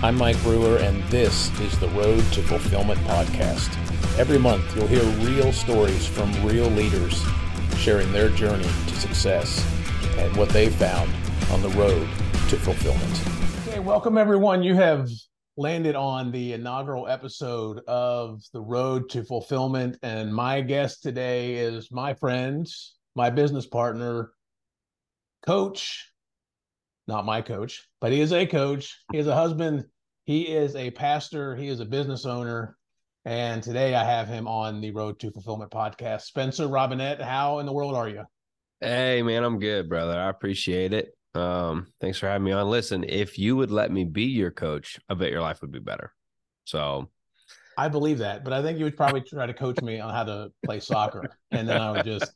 I'm Mike Brewer, and this is the Road to Fulfillment podcast. Every month, you'll hear real stories from real leaders sharing their journey to success and what they found on the road to fulfillment. Okay, welcome everyone. You have landed on the inaugural episode of the Road to Fulfillment, and my guest today is my friend, my business partner, coach, not my coach, but he is a coach. He is a husband. He is a pastor. He is a business owner. And today I have him on the Road to Fulfillment podcast. Spencer Robinette, how in the world are you? Hey, man, I'm good, brother. I appreciate it. Um, thanks for having me on. Listen, if you would let me be your coach, I bet your life would be better. So I believe that, but I think you would probably try to coach me on how to play soccer, and then I would just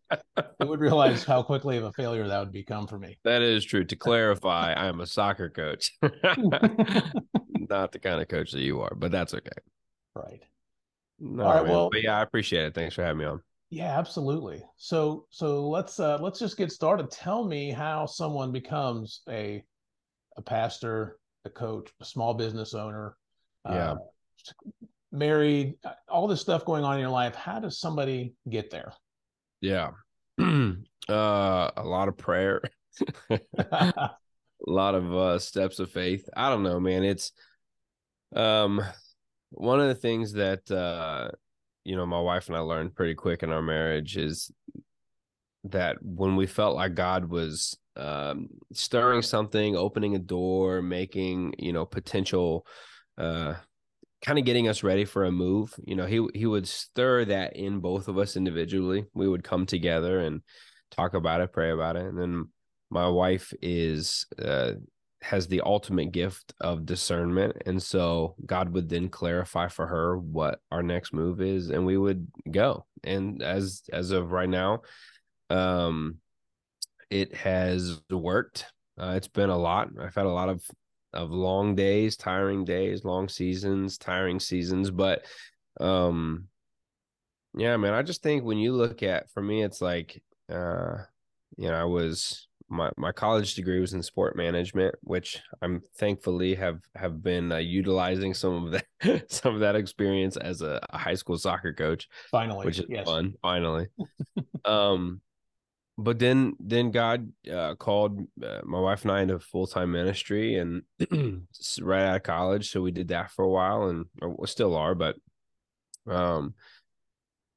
you would realize how quickly of a failure that would become for me. That is true. To clarify, I am a soccer coach, not the kind of coach that you are, but that's okay. Right. No, All right. Man. Well, but yeah, I appreciate it. Thanks for having me on. Yeah, absolutely. So, so let's uh, let's just get started. Tell me how someone becomes a a pastor, a coach, a small business owner. Yeah. Uh, married, uh, all this stuff going on in your life. How does somebody get there? Yeah. uh, a lot of prayer, a lot of uh, steps of faith. I don't know, man. It's um one of the things that uh you know my wife and I learned pretty quick in our marriage is that when we felt like God was um, stirring something, opening a door, making you know potential uh, kind of getting us ready for a move. You know, he he would stir that in both of us individually. We would come together and talk about it, pray about it, and then my wife is uh, has the ultimate gift of discernment, and so God would then clarify for her what our next move is, and we would go. And as as of right now, um, it has worked. Uh, it's been a lot. I've had a lot of of long days, tiring days, long seasons, tiring seasons. But um yeah, man, I just think when you look at for me, it's like uh, you know, I was my my college degree was in sport management, which I'm thankfully have have been uh, utilizing some of that some of that experience as a, a high school soccer coach. Finally, which is yes. fun. Finally, um, but then then God uh, called uh, my wife and I into full time ministry, and right out of college, so we did that for a while, and we still are, but um,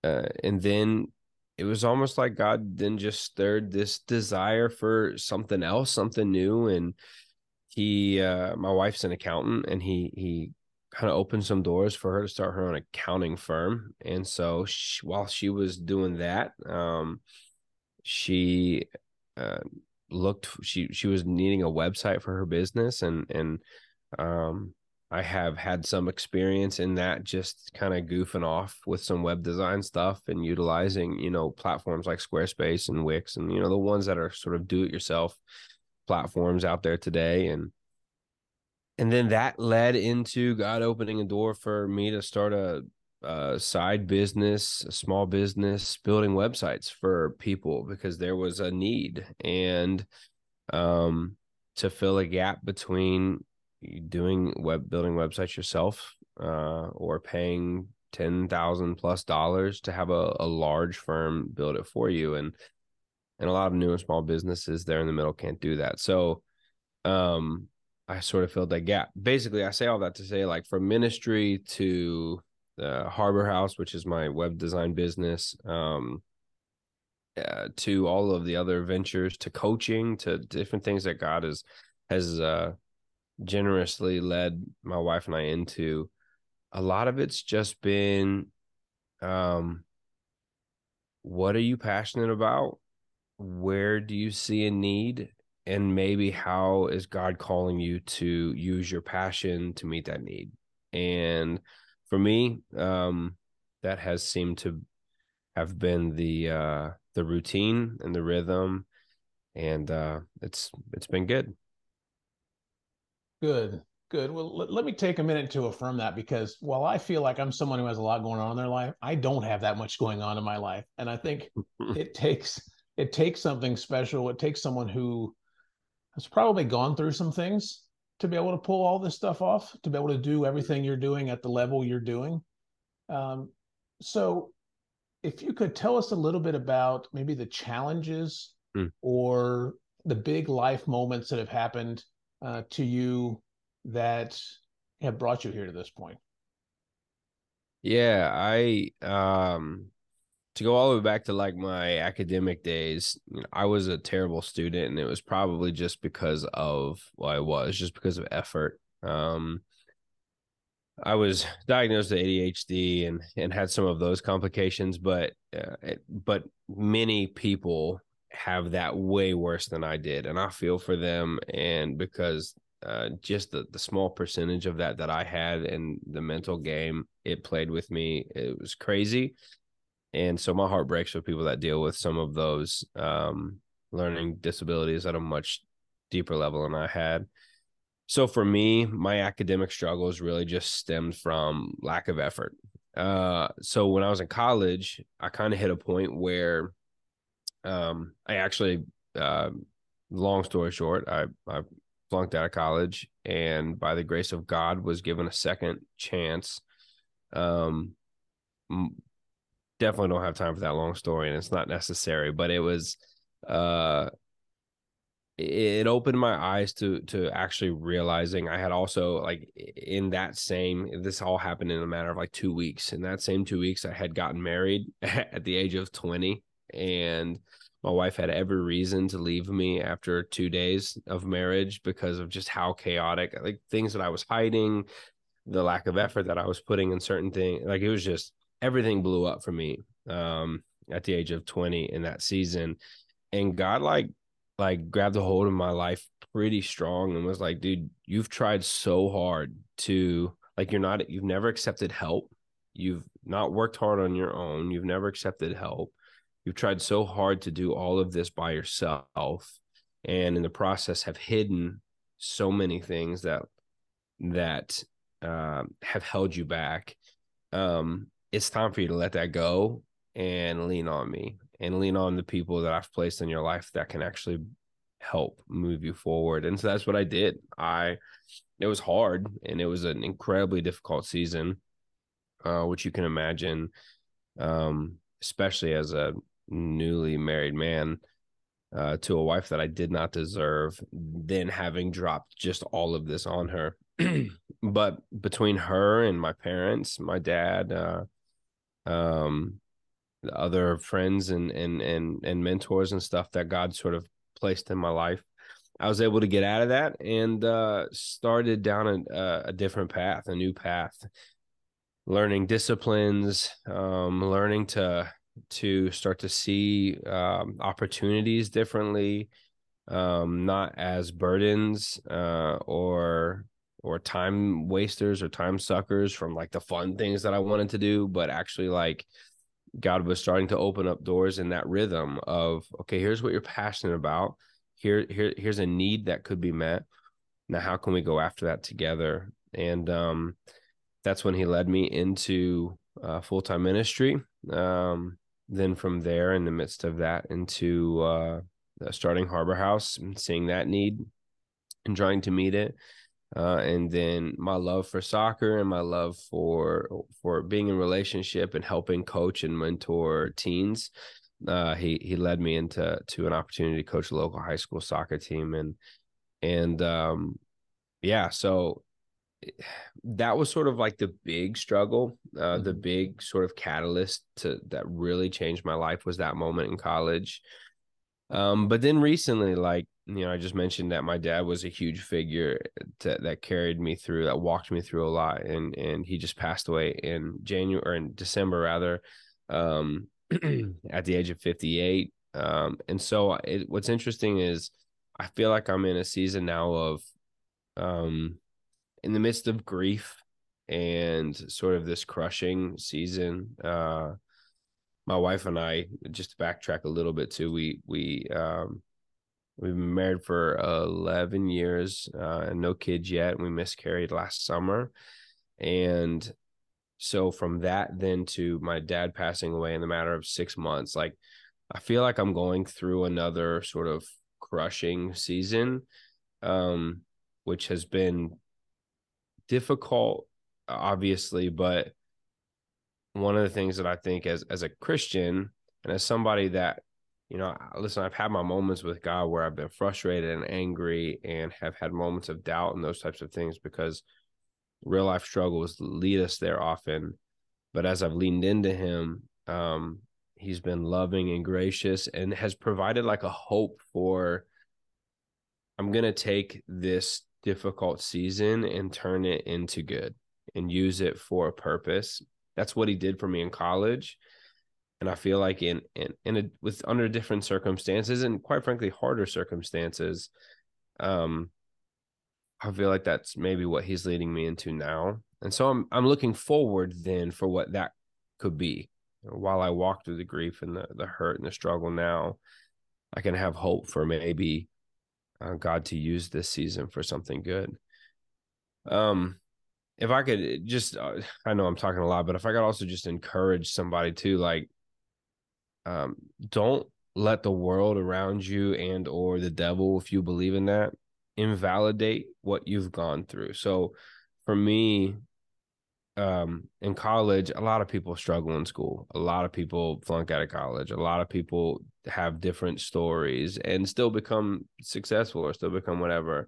uh, and then it was almost like God then just stirred this desire for something else, something new, and he, uh, my wife's an accountant, and he he kind of opened some doors for her to start her own accounting firm, and so she, while she was doing that, um she uh, looked she she was needing a website for her business and and um I have had some experience in that just kind of goofing off with some web design stuff and utilizing, you know, platforms like Squarespace and Wix and you know the ones that are sort of do it yourself platforms out there today. And and then that led into God opening a door for me to start a a side business, small business, building websites for people because there was a need. And um, to fill a gap between doing web building websites yourself uh, or paying ten thousand plus dollars to have a, a large firm build it for you. And and a lot of new and small businesses there in the middle can't do that. So um I sort of filled that gap. Basically, I say all that to say, like, from ministry to uh, Harbor House, which is my web design business, um, uh, to all of the other ventures, to coaching, to different things that God has has uh, generously led my wife and I into. A lot of it's just been, um, what are you passionate about? Where do you see a need? And maybe how is God calling you to use your passion to meet that need? And for me, um, that has seemed to have been the uh, the routine and the rhythm, and uh, it's it's been good. Good, good. Well, let, let me take a minute to affirm that because while I feel like I'm someone who has a lot going on in their life, I don't have that much going on in my life, and I think it takes it takes something special. It takes someone who has probably gone through some things to be able to pull all this stuff off, to be able to do everything you're doing at the level you're doing. Um, so, if you could tell us a little bit about maybe the challenges mm. or the big life moments that have happened uh, to you that have brought you here to this point. Yeah, I um to go all the way back to like my academic days, I was a terrible student, and it was probably just because of well, I was just because of effort. Um, I was diagnosed with ADHD and and had some of those complications, but uh, it, but many people have that way worse than I did, and I feel for them. And because uh, just the the small percentage of that that I had and the mental game it played with me, it was crazy and so my heart breaks for people that deal with some of those um, learning disabilities at a much deeper level than I had. So for me, my academic struggles really just stemmed from lack of effort. Uh, so when I was in college, I kind of hit a point where um, I actually, uh, long story short, I, I flunked out of college and by the grace of God was given a second chance. Um, definitely don't have time for that long story and it's not necessary but it was uh it opened my eyes to to actually realizing I had also like in that same this all happened in a matter of like 2 weeks. In that same 2 weeks I had gotten married at the age of 20 and my wife had every reason to leave me after 2 days of marriage because of just how chaotic like things that I was hiding the lack of effort that I was putting in certain things like it was just everything blew up for me um, at the age of 20 in that season. And God like like grabbed a hold of my life pretty strong and was like, dude, you've tried so hard to like you're not you've never accepted help. You've not worked hard on your own. You've never accepted help. You've tried so hard to do all of this by yourself and in the process have hidden so many things that that uh, have held you back. Um, it's time for you to let that go and lean on me and lean on the people that I've placed in your life that can actually help move you forward. And so that's what I did. I it was hard and it was an incredibly difficult season, uh, which you can imagine, um, especially as a newly married man uh, to a wife that I did not deserve, then having dropped just all of this on her. but between her and my parents, my dad, uh, um, other friends and and and and mentors and stuff that God sort of placed in my life. I was able to get out of that and uh, started down a, a different path, a new path, learning disciplines, um, learning to to start to see um, opportunities differently, um, not as burdens uh, or or time wasters or time suckers from like the fun things that I wanted to do, but actually like God was starting to open up doors in that rhythm of okay, here's what you're passionate about. Here, here, here's a need that could be met. Now, how can we go after that together? And um, that's when he led me into uh, full time ministry. Um, then from there, in the midst of that, into uh, starting Harbor House and seeing that need and trying to meet it uh, and then my love for soccer and my love for for being in relationship and helping coach and mentor teens uh, he he led me into to an opportunity to coach a local high school soccer team and and um, yeah so that was sort of like the big struggle uh, the mm-hmm. big sort of catalyst to that really changed my life was that moment in college um, but then recently like you know, I just mentioned that my dad was a huge figure that carried me through, that walked me through a lot, and and he just passed away in January or in December rather, um, at the age of fifty eight. Um, and so it, what's interesting is I feel like I'm in a season now of, um, in the midst of grief and sort of this crushing season. Uh, my wife and I just to backtrack a little bit too. We we um We've been married for 11 years uh, and no kids yet. We miscarried last summer. And so from that then to my dad passing away in the matter of six months, like I feel like I'm going through another sort of crushing season. Um, which has been difficult, obviously, but one of the things that I think as as a Christian and as somebody that you know, listen, I've had my moments with God where I've been frustrated and angry and have had moments of doubt and those types of things because real life struggles lead us there often. But as I've leaned into Him, um, He's been loving and gracious and has provided like a hope for I'm going to take this difficult season and turn it into good and use it for a purpose. That's what He did for me in college and I feel like in in in a, with under different circumstances and quite frankly harder circumstances, um, I feel like that's maybe what he's leading me into now, and so I'm I'm looking forward then for what that could be. While I walk through the grief and the the hurt and the struggle now, I can have hope for maybe uh, God to use this season for something good. Um, if I could just, uh, I know I'm talking a lot, but if I could also just encourage somebody to like um, don't let the world around you and or the devil if you believe in that invalidate what you've gone through. So for me um, in college a lot of people struggle in school. A lot of people flunk out of college. A lot of people have different stories and still become successful or still become whatever.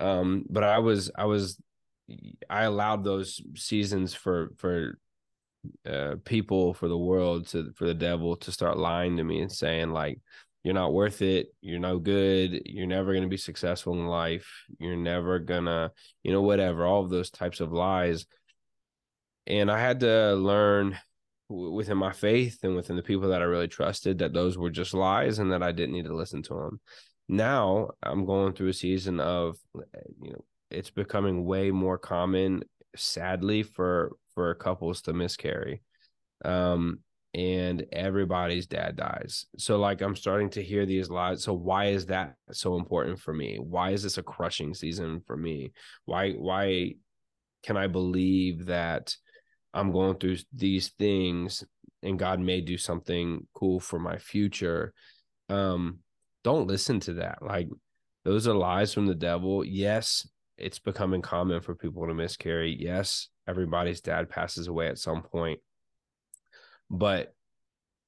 Um, but i was i was i allowed those seasons for for uh, people for the world to for the devil to start lying to me and saying like you're not worth it. You're no good. You're never going to be successful in life. You're never gonna you know whatever all of those types of lies. And i had to learn within my faith and within the people that i really trusted that those were just lies and that i didn't need to listen to them now i'm going through a season of you know it's becoming way more common sadly for for couples to miscarry um and everybody's dad dies. So like i'm starting to hear these lies. So why is that so important for me? Why is this a crushing season for me? Why why can i believe that i'm going through these things and god may do something cool for my future? Um don't listen to that. Like those are lies from the devil. Yes it's becoming common for people to miscarry. Yes, everybody's dad passes away at some point, but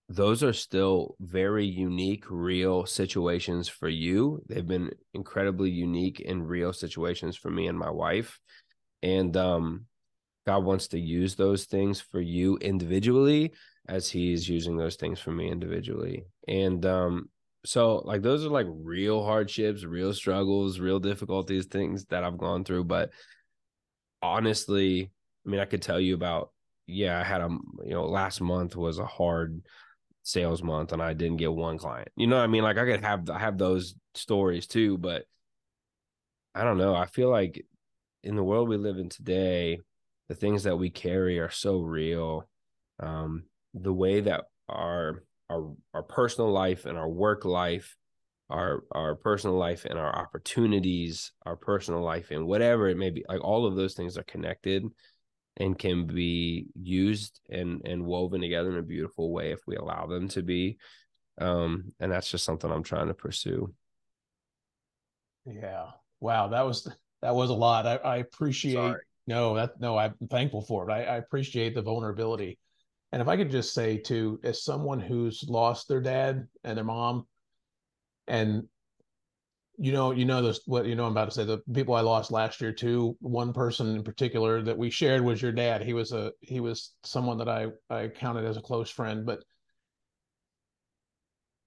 those are still very unique, real situations for you. They've been incredibly unique and real situations for me and my wife. And um, God wants to use those things for you individually as he's using those things for me individually. And um, so like those are like real hardships real struggles real difficulties things that i've gone through but honestly i mean i could tell you about yeah i had a you know last month was a hard sales month and i didn't get one client. You know i mean? Like i could have i have those stories too but i don't know. I feel like in the world we live in today the things that we carry are so real. Um the way that our our our personal life and our work life our our personal life and our opportunities our personal life and whatever it may be like all of those things are connected and can be used and and woven together in a beautiful way if we allow them to be. Um and that's just something i'm trying to pursue. Yeah. Wow that was that was a lot. I, I appreciate Sorry. no that no i'm thankful for it. I, I appreciate the vulnerability. And if I could just say to, as someone who's lost their dad and their mom, and you know, you know this what you know I'm about to say. The people I lost last year too. One person in particular that we shared was your dad. He was a he was someone that I I counted as a close friend, but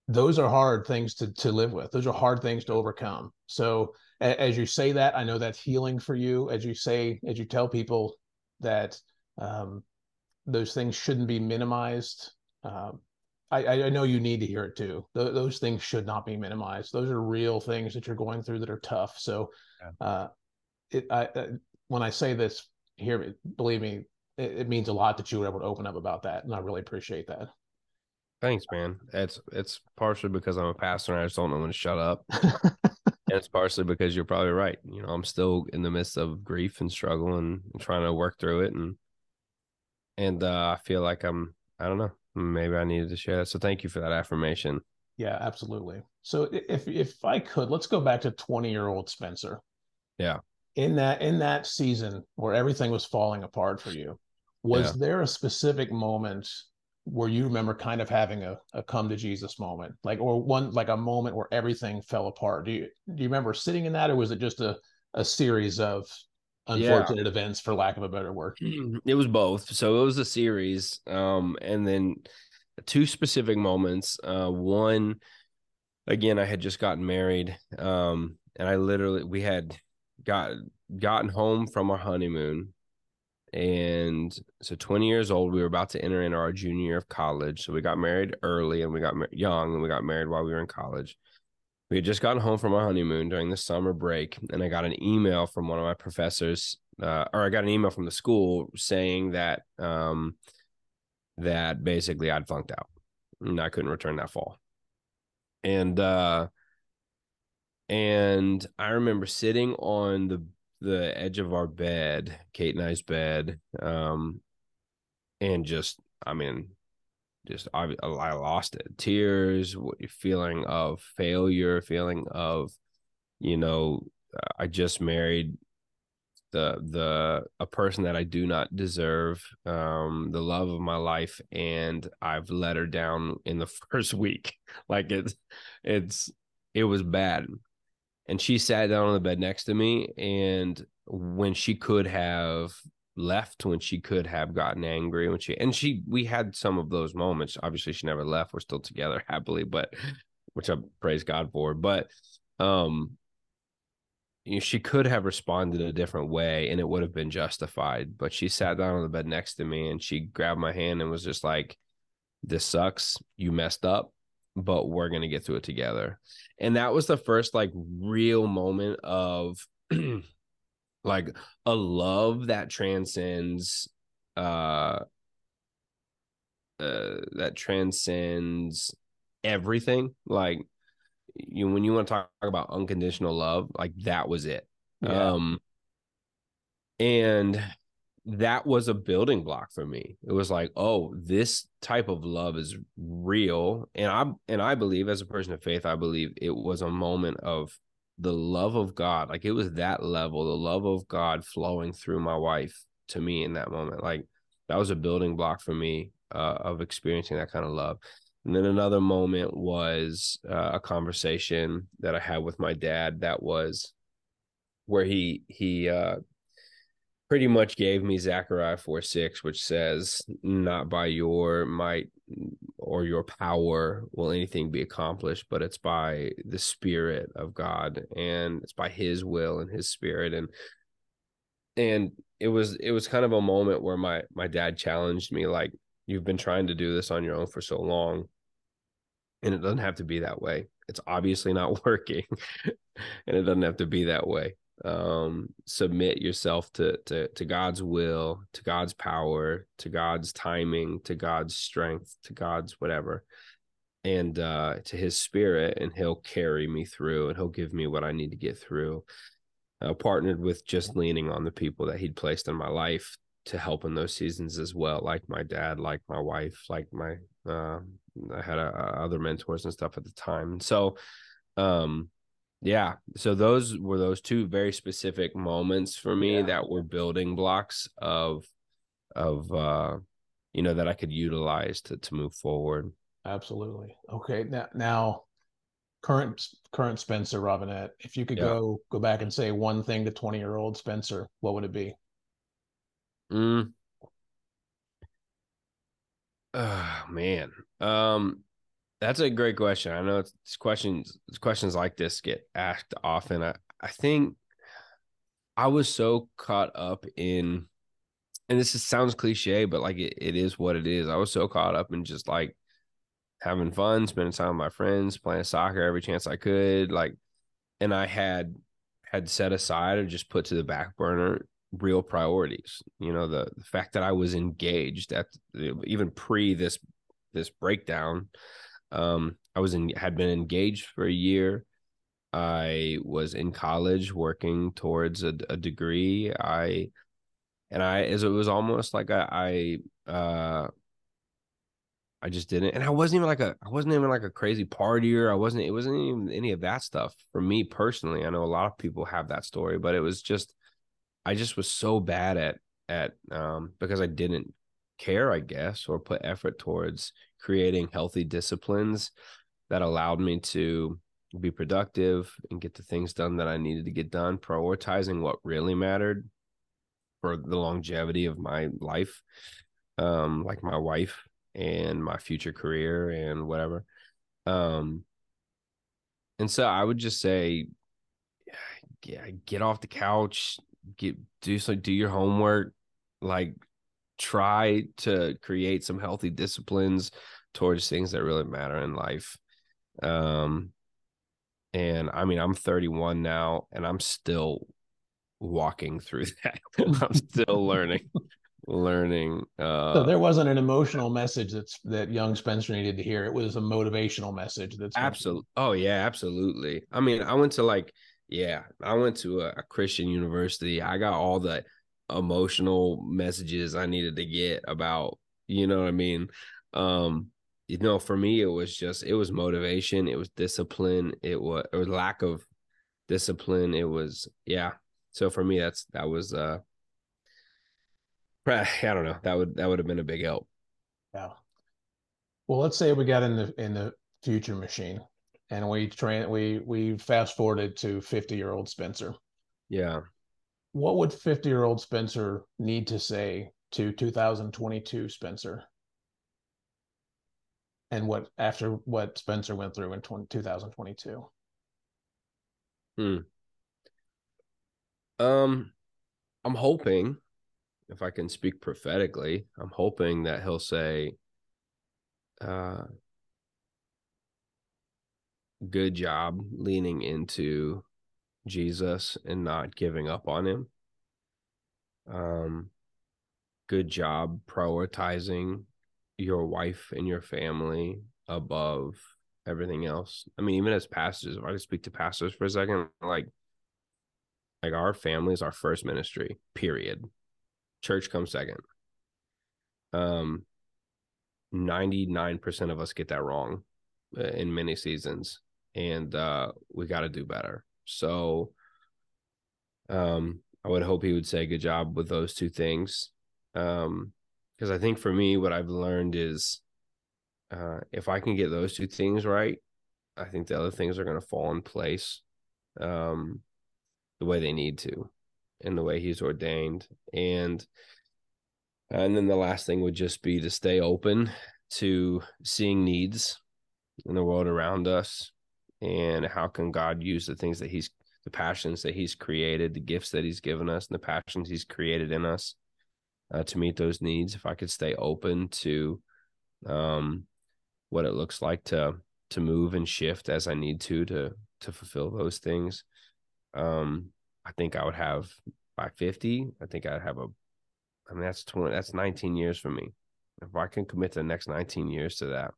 those are hard things to to live with. Those are hard things to overcome. So as you say that, I know that's healing for you. As you say, as you tell people that um, those things shouldn't be minimized. Um, I, I, know you need to hear it too. Th- those things should not be minimized. Those are real things that you're going through that are tough. So, yeah. uh, it, I, uh, when I say this, here, believe me, it, it, means a lot that you were able to open up about that, and I really appreciate that. Thanks, man. It's it's partially because I'm a pastor and I just don't know when to shut up, and it's partially because you're probably right. You know, I'm still in the midst of grief and struggle and, and trying to work through it, and and uh, I feel like I'm I don't know maybe I needed to share that. So thank you for that affirmation. Yeah, absolutely. So if if I could, let's go back to 20 year old Spencer. Yeah. In that in that season where everything was falling apart for you, was yeah. there a specific moment where you remember kind of having a, a come to Jesus moment, like or one like a moment where everything fell apart? Do you do you remember sitting in that, or was it just a a series of unfortunate yeah. events, for lack of a better word? It was both. So it was a series, um, and then two specific moments. Uh, one, again, I had just gotten married, um, and I literally we had got gotten home from our honeymoon and so 20 years old we were about to enter into our junior year of college so we got married early and we got mar- young and we got married while we were in college we had just gotten home from our honeymoon during the summer break and i got an email from one of my professors uh, or i got an email from the school saying that um, that basically i'd flunked out and i couldn't return that fall. And uh and i remember sitting on the the edge of our bed, Kate and I's bed, um, and just, I mean, just I, lost it. Tears, feeling of failure, feeling of, you know, I just married the the a person that I do not deserve, um, the love of my life, and I've let her down in the first week. Like it's it's it was bad and she sat down on the bed next to me and when she could have left when she could have gotten angry when she and she we had some of those moments. Obviously she never left. We're still together happily but which i praise god for. But um you know, she could have responded a different way and it would have been justified but she sat down on the bed next to me and she grabbed my hand and was just like this sucks. You messed up but we're going to get through it together. And that was the first like real moment of like a love that transcends uh uh that transcends everything like you when you want to talk about unconditional love like that was it yeah. um and that was a building block for me. It was like, oh, this type of love is real. And I and I believe as a person of faith, I believe it was a moment of the love of God. Like it was that level, the love of God flowing through my wife to me in that moment. Like that was a building block for me uh, of experiencing that kind of love. And then another moment was uh, a conversation that I had with my dad that was where he he uh, pretty much gave me Zechariah 4 6, which says, Not by your might or your power will anything be accomplished, but it's by the Spirit of God and it's by His will and His Spirit. And and it was it was kind of a moment where my my dad challenged me like you've been trying to do this on your own for so long and it doesn't have to be that way it's obviously not working and it doesn't have to be that way um submit yourself to to to God's will to God's power to God's timing to God's strength to God's whatever. And uh to his spirit and he'll carry me through and he'll give me what I need to get through. Uh, partnered with just leaning on the people that he'd placed in my life to help in those seasons as well like my dad like my wife like my uh I had uh, other mentors and stuff at the time. So um yeah. So those were those two very specific moments for me yeah. that were building blocks of of uh you know that I could utilize to to move forward. Absolutely. Okay. Now now current current Spencer Robinette, if you could yeah. go go back and say one thing to 20 year old Spencer, what would it be? Mm. Oh man. Um that's a great question. I know it's, questions questions like this get asked often. I, I think I was so caught up in and this is, sounds cliche, but like it, it is what it is. I was so caught up in just like having fun, spending time with my friends, playing soccer every chance I could. Like, and I had had set aside or just put to the back burner real priorities. You know, the, the fact that I was engaged at even pre this this breakdown um, I was in had been engaged for a year. I was in college working towards a, a degree. I and I as it was almost like I, I uh I just didn't. And I wasn't even like a I wasn't even like a crazy partier. I wasn't it wasn't even any of that stuff for me personally. I know a lot of people have that story, but it was just I just was so bad at at um because I didn't care, I guess, or put effort towards creating healthy disciplines that allowed me to be productive and get the things done that I needed to get done, prioritizing what really mattered for the longevity of my life, um, like my wife and my future career and whatever. Um, and so I would just say, yeah, get off the couch, get do so, do your homework, like try to create some healthy disciplines towards things that really matter in life. Um, and I mean, I'm 31 now, and I'm still walking through that. I'm still learning, learning. Uh, so there wasn't an emotional message that's that young Spencer needed to hear. It was a motivational message. That's absolutely. Oh yeah, absolutely. I mean, I went to like, yeah, I went to a, a Christian university. I got all the emotional messages I needed to get about, you know what I mean? Um, you know, for me, it was just it was motivation, it was discipline, it was or lack of discipline. It was yeah. So for me, that's that was uh, I don't know. That would that would have been a big help. Yeah. Well, let's say we got in the in the future machine, and we train we we fast forwarded to fifty year old Spencer. Yeah. What would fifty year old Spencer need to say to 2022 Spencer and what after what Spencer went through in 20, 2022? Hmm. Um, I'm hoping, if I can speak prophetically, I'm hoping that he'll say, uh, good job leaning into Jesus and not giving up on him. Um, good job prioritizing your wife and your family above everything else. I mean, even as pastors, if I just speak to pastors for a second, like like our family is our first ministry, period. Church comes second. Um 99% of us get that wrong uh, in many seasons and uh we got to do better. So um I would hope he would say good job with those two things. Um because I think for me, what I've learned is uh, if I can get those two things right, I think the other things are going to fall in place um, the way they need to, in the way He's ordained, and and then the last thing would just be to stay open to seeing needs in the world around us, and how can God use the things that He's the passions that He's created, the gifts that He's given us, and the passions He's created in us uh, to meet those needs. If I could stay open to um, what it looks like to to move and shift as I need to to to fulfill those things, um, I think I would have by fifty. I think I'd have a. I mean, that's twenty. That's nineteen years for me. If I can commit the next nineteen years to that,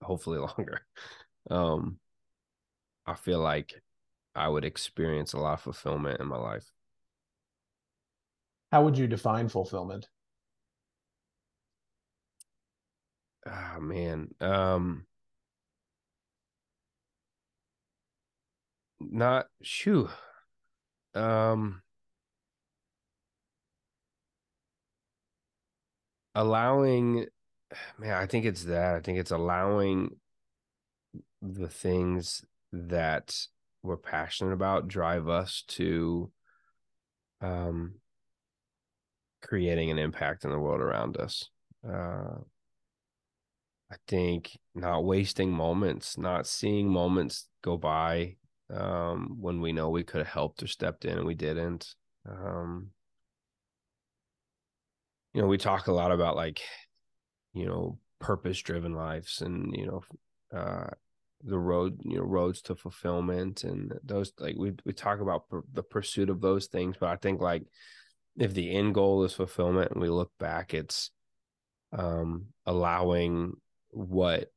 hopefully longer, um, I feel like I would experience a lot of fulfillment in my life. How would you define fulfillment? Oh man. Um not shoo. Um allowing man, I think it's that. I think it's allowing the things that we're passionate about drive us to um creating an impact in the world around us. Uh, I think not wasting moments, not seeing moments go by um, when we know we could have helped or stepped in and we didn't. Um, you know, we talk a lot about like, you know, purpose driven lives and, you know, uh, the road, you know, roads to fulfillment and those like we we talk about per- the pursuit of those things, but I think like if the end goal is fulfillment and we look back, it's um, allowing what,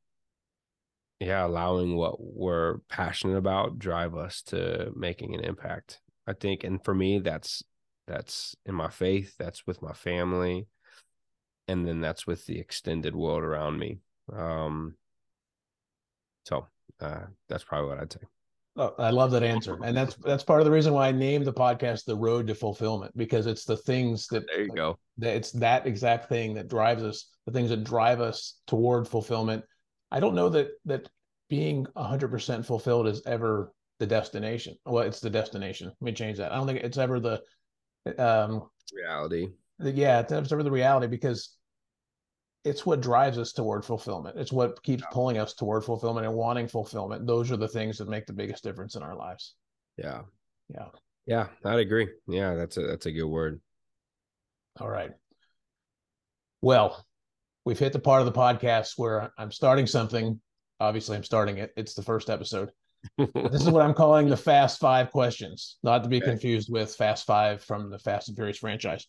yeah, allowing what we're passionate about drive us to making an impact. I think, and for me, that's that's in my faith, that's with my family, and then that's with the extended world around me. Um, so uh, that's probably what I'd say. Oh, I love that answer, and that's that's part of the reason why I named the podcast "The Road to Fulfillment" because it's the things that there you go. That it's that exact thing that drives us, the things that drive us toward fulfillment. I don't know that that being hundred percent fulfilled is ever the destination. Well, it's the destination. Let me change that. I don't think it's ever the um reality. The, yeah, it's ever the reality because it's what drives us toward fulfillment. It's what keeps pulling us toward fulfillment and wanting fulfillment. Those are the things that make the biggest difference in our lives. Yeah. Yeah. Yeah, I'd agree. Yeah, that's a that's a good word. All right. Well, we've hit the part of the podcast where I'm starting something. Obviously, I'm starting it. It's the first episode. this is what I'm calling the Fast Five questions, not to be okay. confused with Fast Five from the Fast and Furious franchise.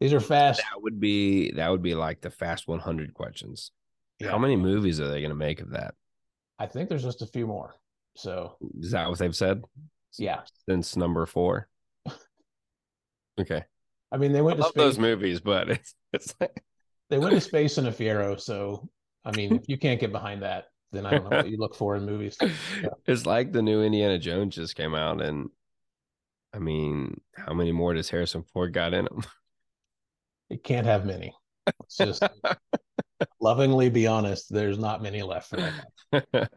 These are fast. That would be that would be like the fast 100 questions. Yeah. How many movies are they going to make of that? I think there's just a few more. So is that what they've said? Yeah, since number four. okay. I mean, they went I to space. those movies, but it's, it's like... they went to space in a Fiero. So I mean, if you can't get behind that, then I don't know what you look for in movies. Yeah. It's like the new Indiana Jones just came out, and I mean, how many more does Harrison Ford got in him? It can't have many. It's just lovingly be honest, there's not many left for that.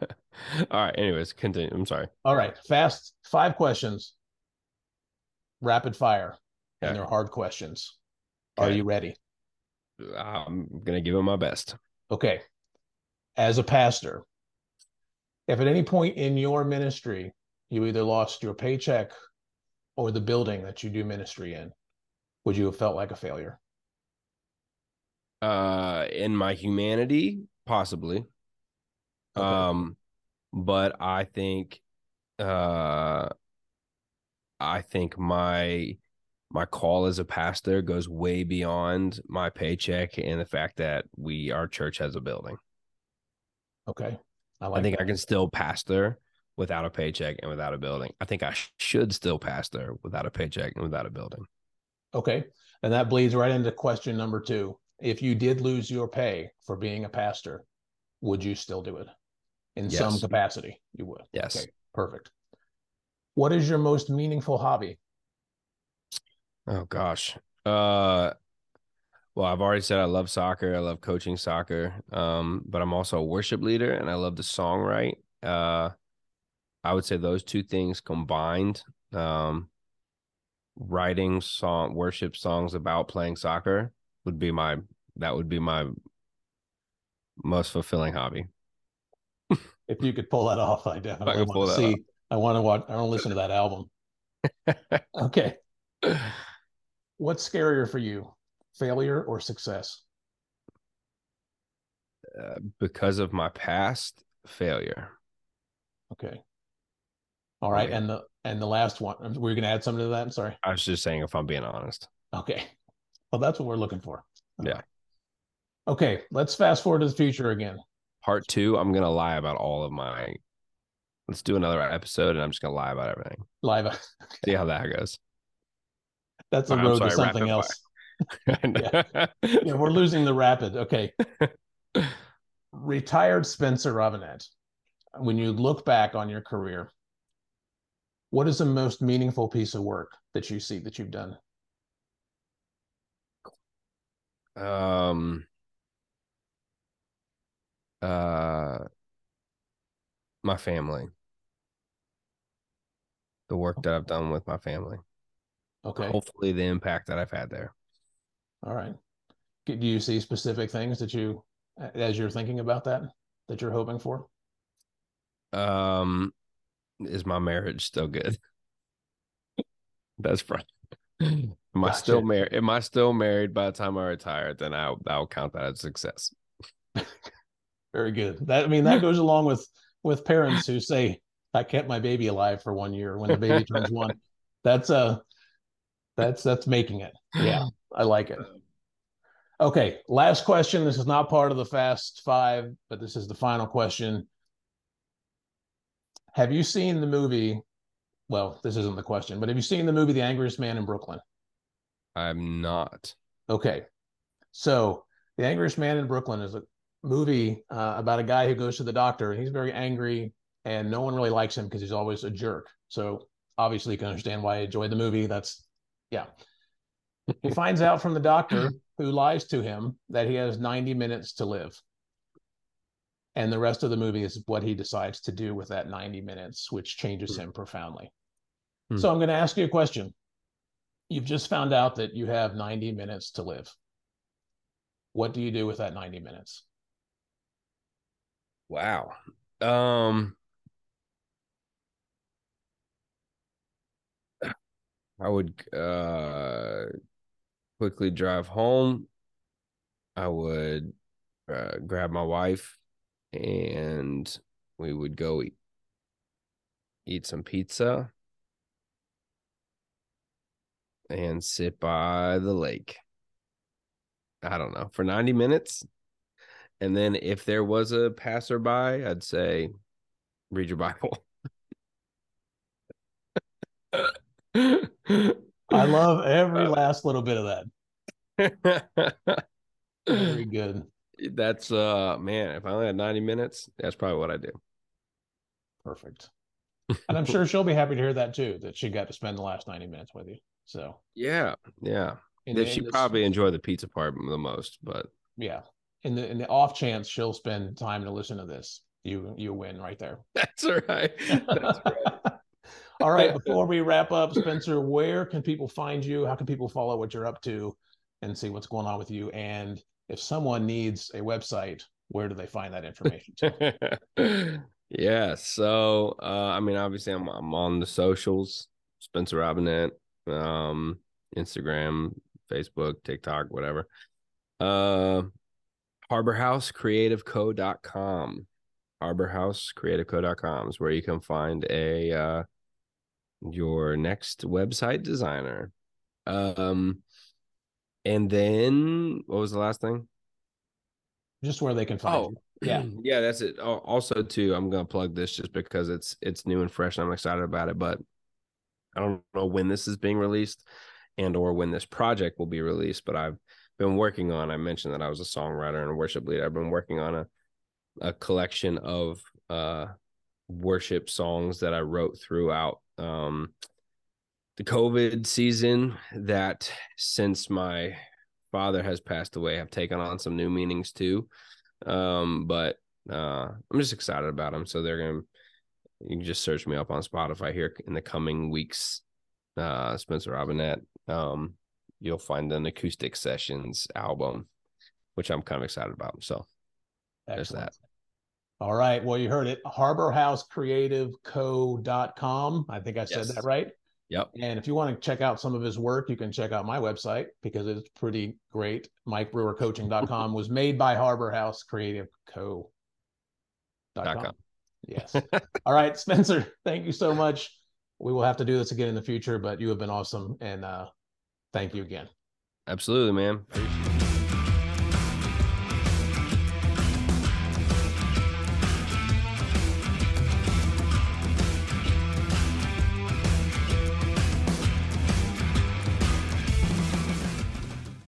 All right. Anyways, continue. I'm sorry. All right. Fast five questions. Rapid fire. Okay. And they're hard questions. Okay. Are you ready? I'm gonna give it my best. Okay. As a pastor, if at any point in your ministry you either lost your paycheck or the building that you do ministry in, would you have felt like a failure? Uh in my humanity possibly. Okay. um but i think uh i think my my call as a pastor goes way beyond my paycheck and the fact that we our church has a building. Okay. I, like I think that. i can still pastor without a paycheck and without a building. I think i sh- should still pastor without a paycheck and without a building. Okay. And that bleeds right into question number two if you did lose your pay for being a pastor, would you still do it in yes. some capacity? You would. Yes. Okay, perfect. What is your most meaningful hobby? Oh gosh. Uh well, I've already said I love soccer. I love coaching soccer. Um, but I'm also a worship leader and I love to songwrite. Uh I would say those two things combined, um, writing song worship songs about playing soccer would be my that would be my most fulfilling hobby. if you could pull that off, I definitely I want to see. Off. I want to watch. I want to listen to that album. okay. What's scarier for you, failure or success? Uh, because of my past failure. Okay. All right, okay. and the and the last one. Were you going to add something to that? I'm sorry. I was just saying, if I'm being honest. Okay. Well, that's what we're looking for. Yeah. Okay, let's fast forward to the future again. Part two, I'm gonna lie about all of my. Let's do another episode, and I'm just gonna lie about everything. Lie about. See how that goes. That's a road sorry, to something else. yeah. yeah, we're losing the rapid. Okay. Retired Spencer Robinette. When you look back on your career, what is the most meaningful piece of work that you see that you've done? Um, uh, my family. The work that I've done with my family. Okay. Hopefully, the impact that I've had there. All right. Do you see specific things that you, as you're thinking about that, that you're hoping for? Um, is my marriage still good? That's probably Am gotcha. I still married? Am I still married by the time I retire? Then I'll I'll count that as success. Very good. That I mean that goes along with with parents who say I kept my baby alive for one year when the baby turns one. That's uh that's that's making it. Yeah, I like it. Okay, last question. This is not part of the fast five, but this is the final question. Have you seen the movie well, this isn't the question, but have you seen the movie The Angriest Man in Brooklyn? I'm not. Okay. So The Angriest Man in Brooklyn is a movie uh, about a guy who goes to the doctor and he's very angry and no one really likes him because he's always a jerk. So obviously you can understand why I enjoyed the movie. That's yeah. he finds out from the doctor who lies to him that he has 90 minutes to live. And the rest of the movie is what he decides to do with that 90 minutes, which changes him profoundly. Hmm. So I'm going to ask you a question. You've just found out that you have 90 minutes to live. What do you do with that 90 minutes? Wow. Um I would uh quickly drive home. I would uh, grab my wife and we would go eat, eat some pizza and sit by the lake. I don't know, for 90 minutes. And then if there was a passerby, I'd say, read your Bible. I love every last little bit of that. Very good. That's uh man, if I only had 90 minutes, that's probably what I do. Perfect. And I'm sure she'll be happy to hear that too, that she got to spend the last 90 minutes with you. So yeah, yeah. And she probably enjoyed the pizza part the most, but yeah. In the in the off chance she'll spend time to listen to this, you you win right there. That's right. That's right. All right. Before we wrap up, Spencer, where can people find you? How can people follow what you're up to and see what's going on with you? And if someone needs a website, where do they find that information? yeah. So, uh, I mean, obviously, I'm, I'm on the socials, Spencer Robinette, um, Instagram, Facebook, TikTok, whatever. Uh, harborhousecreativeco.com. Harborhousecreativeco.com is where you can find a uh, your next website designer. Um, and then what was the last thing? Just where they can find oh, you. Yeah. yeah, that's it. Also, too, I'm gonna plug this just because it's it's new and fresh and I'm excited about it, but I don't know when this is being released and or when this project will be released, but I've been working on I mentioned that I was a songwriter and a worship leader. I've been working on a a collection of uh worship songs that I wrote throughout um, the COVID season that since my father has passed away have taken on some new meanings too. Um, but uh, I'm just excited about them. So they're gonna you can just search me up on Spotify here in the coming weeks. Uh, Spencer Robinette. Um, you'll find an acoustic sessions album, which I'm kind of excited about. So Excellent. there's that. All right. Well, you heard it. HarborHouseCreativeCo.com. I think I said yes. that right. Yep. And if you want to check out some of his work, you can check out my website because it's pretty great. MikeBrewerCoaching.com was made by Harbor House Creative Co. Yes. All right, Spencer, thank you so much. We will have to do this again in the future, but you have been awesome. And uh, thank you again. Absolutely, man.